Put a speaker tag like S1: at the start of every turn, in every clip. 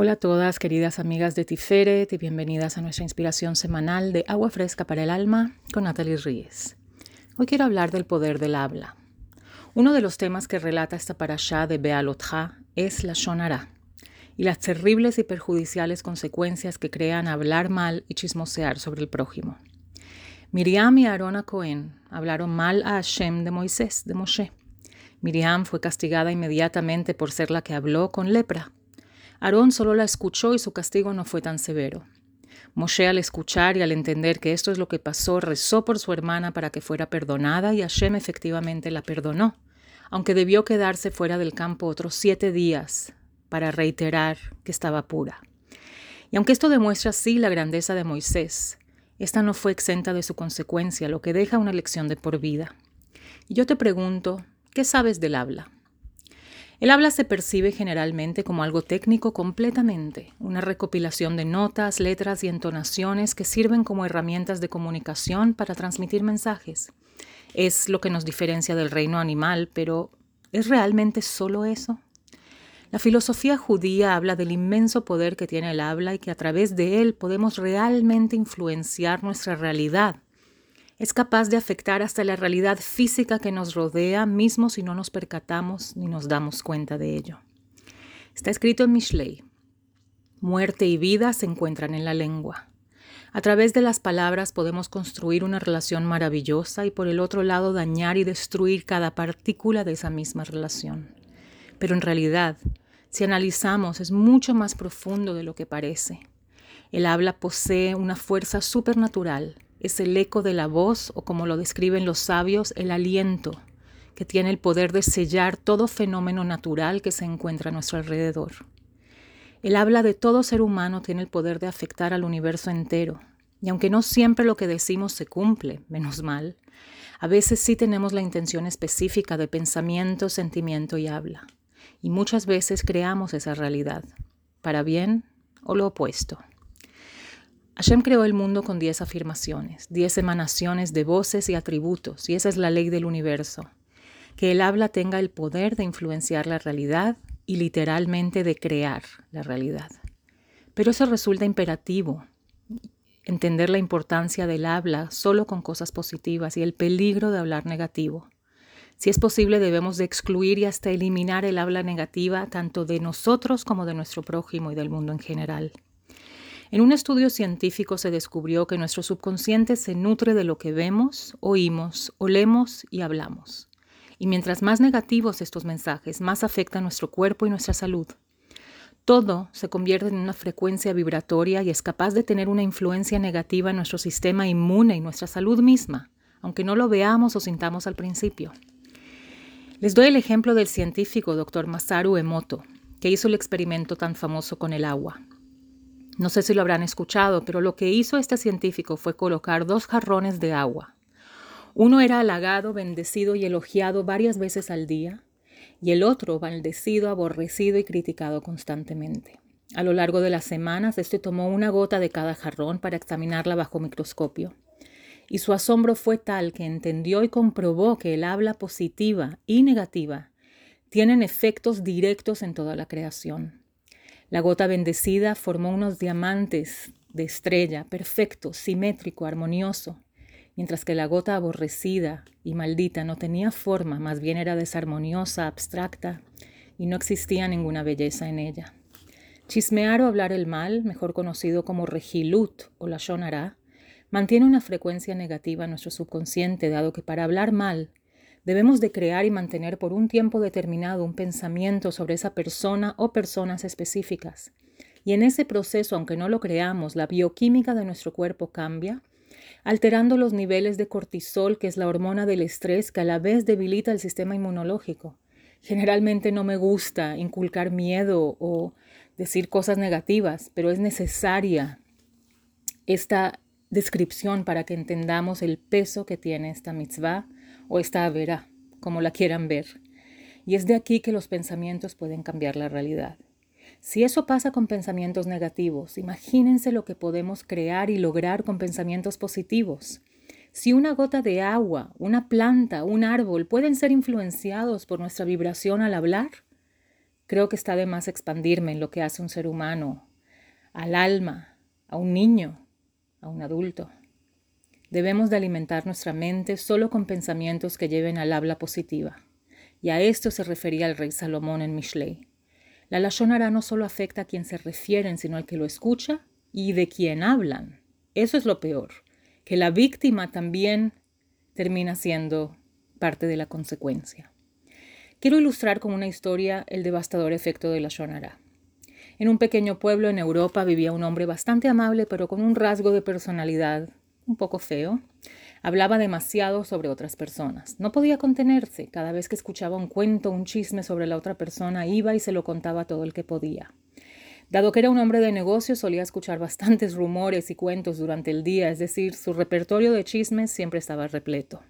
S1: Hola a todas, queridas amigas de Tiferet, y bienvenidas a nuestra inspiración semanal de Agua Fresca para el Alma con Natalie Ríez. Hoy quiero hablar del poder del habla. Uno de los temas que relata esta parashá de Bealotja es la Shonara y las terribles y perjudiciales consecuencias que crean hablar mal y chismosear sobre el prójimo. Miriam y Aarón Cohen hablaron mal a Hashem de Moisés, de Moshe. Miriam fue castigada inmediatamente por ser la que habló con lepra Aarón solo la escuchó y su castigo no fue tan severo. Moshe al escuchar y al entender que esto es lo que pasó, rezó por su hermana para que fuera perdonada y Hashem efectivamente la perdonó, aunque debió quedarse fuera del campo otros siete días para reiterar que estaba pura. Y aunque esto demuestra así la grandeza de Moisés, esta no fue exenta de su consecuencia, lo que deja una lección de por vida. Y yo te pregunto, ¿qué sabes del habla? El habla se percibe generalmente como algo técnico completamente, una recopilación de notas, letras y entonaciones que sirven como herramientas de comunicación para transmitir mensajes. Es lo que nos diferencia del reino animal, pero ¿es realmente solo eso? La filosofía judía habla del inmenso poder que tiene el habla y que a través de él podemos realmente influenciar nuestra realidad es capaz de afectar hasta la realidad física que nos rodea, mismo si no nos percatamos ni nos damos cuenta de ello. Está escrito en Mishlei. Muerte y vida se encuentran en la lengua. A través de las palabras podemos construir una relación maravillosa y por el otro lado dañar y destruir cada partícula de esa misma relación. Pero en realidad, si analizamos, es mucho más profundo de lo que parece. El habla posee una fuerza supernatural es el eco de la voz o como lo describen los sabios, el aliento, que tiene el poder de sellar todo fenómeno natural que se encuentra a nuestro alrededor. El habla de todo ser humano tiene el poder de afectar al universo entero, y aunque no siempre lo que decimos se cumple, menos mal, a veces sí tenemos la intención específica de pensamiento, sentimiento y habla, y muchas veces creamos esa realidad, para bien o lo opuesto. Hashem creó el mundo con diez afirmaciones, diez emanaciones de voces y atributos, y esa es la ley del universo. Que el habla tenga el poder de influenciar la realidad y literalmente de crear la realidad. Pero eso resulta imperativo, entender la importancia del habla solo con cosas positivas y el peligro de hablar negativo. Si es posible, debemos de excluir y hasta eliminar el habla negativa tanto de nosotros como de nuestro prójimo y del mundo en general. En un estudio científico se descubrió que nuestro subconsciente se nutre de lo que vemos, oímos, olemos y hablamos. Y mientras más negativos estos mensajes, más afecta nuestro cuerpo y nuestra salud. Todo se convierte en una frecuencia vibratoria y es capaz de tener una influencia negativa en nuestro sistema inmune y nuestra salud misma, aunque no lo veamos o sintamos al principio. Les doy el ejemplo del científico Dr. Masaru Emoto, que hizo el experimento tan famoso con el agua. No sé si lo habrán escuchado, pero lo que hizo este científico fue colocar dos jarrones de agua. Uno era halagado, bendecido y elogiado varias veces al día, y el otro maldecido, aborrecido y criticado constantemente. A lo largo de las semanas, este tomó una gota de cada jarrón para examinarla bajo microscopio. Y su asombro fue tal que entendió y comprobó que el habla positiva y negativa tienen efectos directos en toda la creación. La gota bendecida formó unos diamantes de estrella, perfecto, simétrico, armonioso, mientras que la gota aborrecida y maldita no tenía forma, más bien era desarmoniosa, abstracta, y no existía ninguna belleza en ella. Chismear o hablar el mal, mejor conocido como regilut o la shonara, mantiene una frecuencia negativa en nuestro subconsciente, dado que para hablar mal Debemos de crear y mantener por un tiempo determinado un pensamiento sobre esa persona o personas específicas. Y en ese proceso, aunque no lo creamos, la bioquímica de nuestro cuerpo cambia, alterando los niveles de cortisol, que es la hormona del estrés que a la vez debilita el sistema inmunológico. Generalmente no me gusta inculcar miedo o decir cosas negativas, pero es necesaria esta descripción para que entendamos el peso que tiene esta mitzvah o esta verá, como la quieran ver. Y es de aquí que los pensamientos pueden cambiar la realidad. Si eso pasa con pensamientos negativos, imagínense lo que podemos crear y lograr con pensamientos positivos. Si una gota de agua, una planta, un árbol pueden ser influenciados por nuestra vibración al hablar, Creo que está de más expandirme en lo que hace un ser humano, al alma, a un niño, a un adulto. Debemos de alimentar nuestra mente solo con pensamientos que lleven al habla positiva. Y a esto se refería el rey Salomón en Mishlei. La Lashon no solo afecta a quien se refieren, sino al que lo escucha y de quien hablan. Eso es lo peor, que la víctima también termina siendo parte de la consecuencia. Quiero ilustrar con una historia el devastador efecto de la Shonara. En un pequeño pueblo en Europa vivía un hombre bastante amable, pero con un rasgo de personalidad un poco feo. Hablaba demasiado sobre otras personas. No podía contenerse. Cada vez que escuchaba un cuento, un chisme sobre la otra persona, iba y se lo contaba todo el que podía. Dado que era un hombre de negocios, solía escuchar bastantes rumores y cuentos durante el día, es decir, su repertorio de chismes siempre estaba repleto.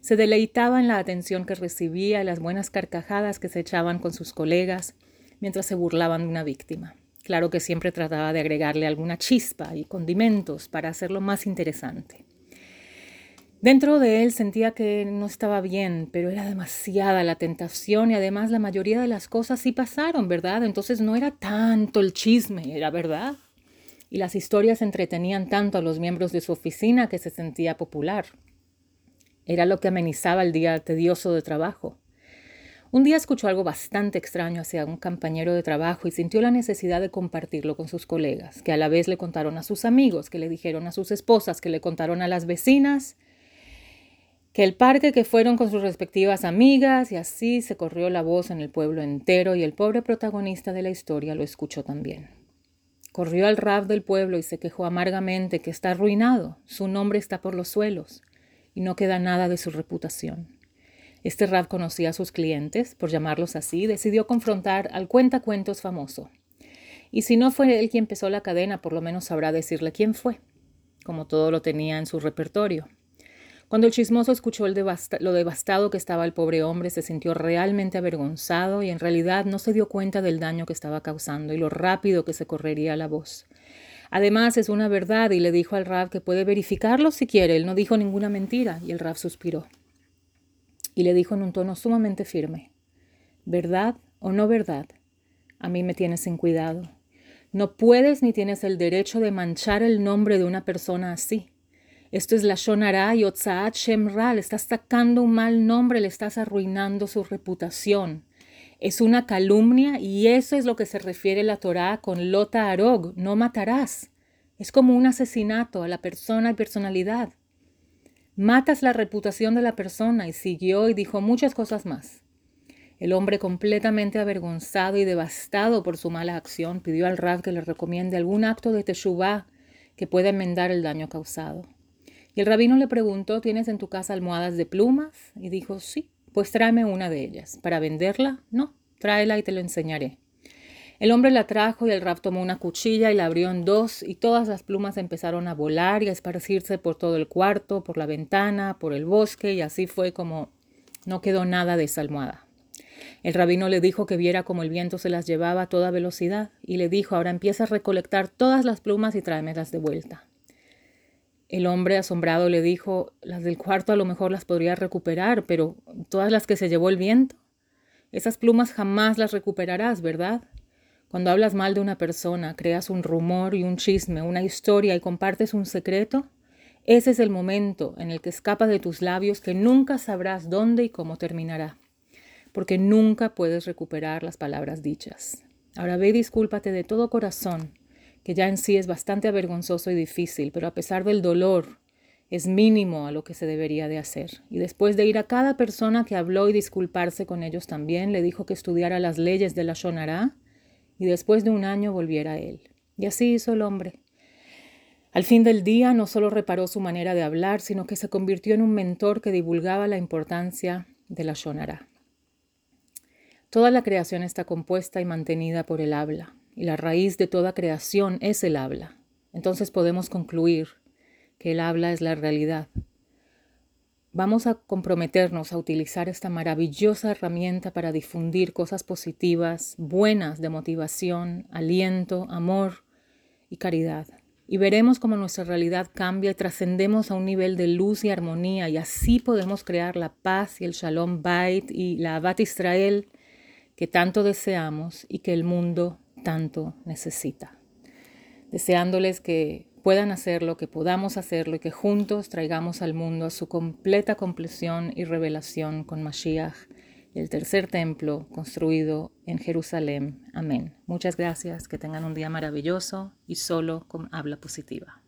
S1: Se deleitaba en la atención que recibía y las buenas carcajadas que se echaban con sus colegas mientras se burlaban de una víctima. Claro que siempre trataba de agregarle alguna chispa y condimentos para hacerlo más interesante. Dentro de él sentía que no estaba bien, pero era demasiada la tentación y además la mayoría de las cosas sí pasaron, ¿verdad? Entonces no era tanto el chisme, era verdad. Y las historias entretenían tanto a los miembros de su oficina que se sentía popular. Era lo que amenizaba el día tedioso de trabajo. Un día escuchó algo bastante extraño hacia un compañero de trabajo y sintió la necesidad de compartirlo con sus colegas, que a la vez le contaron a sus amigos, que le dijeron a sus esposas, que le contaron a las vecinas, que el parque que fueron con sus respectivas amigas y así se corrió la voz en el pueblo entero y el pobre protagonista de la historia lo escuchó también. Corrió al rab del pueblo y se quejó amargamente que está arruinado, su nombre está por los suelos y no queda nada de su reputación. Este Rab conocía a sus clientes, por llamarlos así, decidió confrontar al cuentacuentos famoso. Y si no fue él quien empezó la cadena, por lo menos sabrá decirle quién fue, como todo lo tenía en su repertorio. Cuando el chismoso escuchó lo devastado que estaba el pobre hombre, se sintió realmente avergonzado y en realidad no se dio cuenta del daño que estaba causando y lo rápido que se correría la voz. Además, es una verdad y le dijo al Rab que puede verificarlo si quiere. Él no dijo ninguna mentira y el Rab suspiró y le dijo en un tono sumamente firme, ¿verdad o no verdad? A mí me tienes sin cuidado. No puedes ni tienes el derecho de manchar el nombre de una persona así. Esto es la Shonara y Otzaat Shemra. Le estás sacando un mal nombre, le estás arruinando su reputación. Es una calumnia y eso es lo que se refiere la Torá con Lota Arog, no matarás. Es como un asesinato a la persona y personalidad. Matas la reputación de la persona y siguió y dijo muchas cosas más. El hombre completamente avergonzado y devastado por su mala acción pidió al Rab que le recomiende algún acto de teshuvah que pueda enmendar el daño causado. Y el rabino le preguntó, ¿tienes en tu casa almohadas de plumas? Y dijo, sí, pues tráeme una de ellas. ¿Para venderla? No, tráela y te lo enseñaré. El hombre la trajo y el rab tomó una cuchilla y la abrió en dos y todas las plumas empezaron a volar y a esparcirse por todo el cuarto, por la ventana, por el bosque y así fue como no quedó nada de esa almohada. El rabino le dijo que viera cómo el viento se las llevaba a toda velocidad y le dijo, ahora empieza a recolectar todas las plumas y tráemelas de vuelta. El hombre asombrado le dijo, las del cuarto a lo mejor las podría recuperar, pero todas las que se llevó el viento, esas plumas jamás las recuperarás, ¿verdad? Cuando hablas mal de una persona, creas un rumor y un chisme, una historia y compartes un secreto, ese es el momento en el que escapa de tus labios que nunca sabrás dónde y cómo terminará, porque nunca puedes recuperar las palabras dichas. Ahora ve discúlpate de todo corazón, que ya en sí es bastante avergonzoso y difícil, pero a pesar del dolor, es mínimo a lo que se debería de hacer. Y después de ir a cada persona que habló y disculparse con ellos también, le dijo que estudiara las leyes de la Shonará y después de un año volviera a él. Y así hizo el hombre. Al fin del día no solo reparó su manera de hablar, sino que se convirtió en un mentor que divulgaba la importancia de la Shonara. Toda la creación está compuesta y mantenida por el habla, y la raíz de toda creación es el habla. Entonces podemos concluir que el habla es la realidad, Vamos a comprometernos a utilizar esta maravillosa herramienta para difundir cosas positivas, buenas de motivación, aliento, amor y caridad. Y veremos cómo nuestra realidad cambia y trascendemos a un nivel de luz y armonía y así podemos crear la paz y el shalom bait y la abat Israel que tanto deseamos y que el mundo tanto necesita. Deseándoles que puedan hacerlo, que podamos hacerlo y que juntos traigamos al mundo a su completa compleción y revelación con Mashiach, el tercer templo construido en Jerusalén. Amén. Muchas gracias, que tengan un día maravilloso y solo con habla positiva.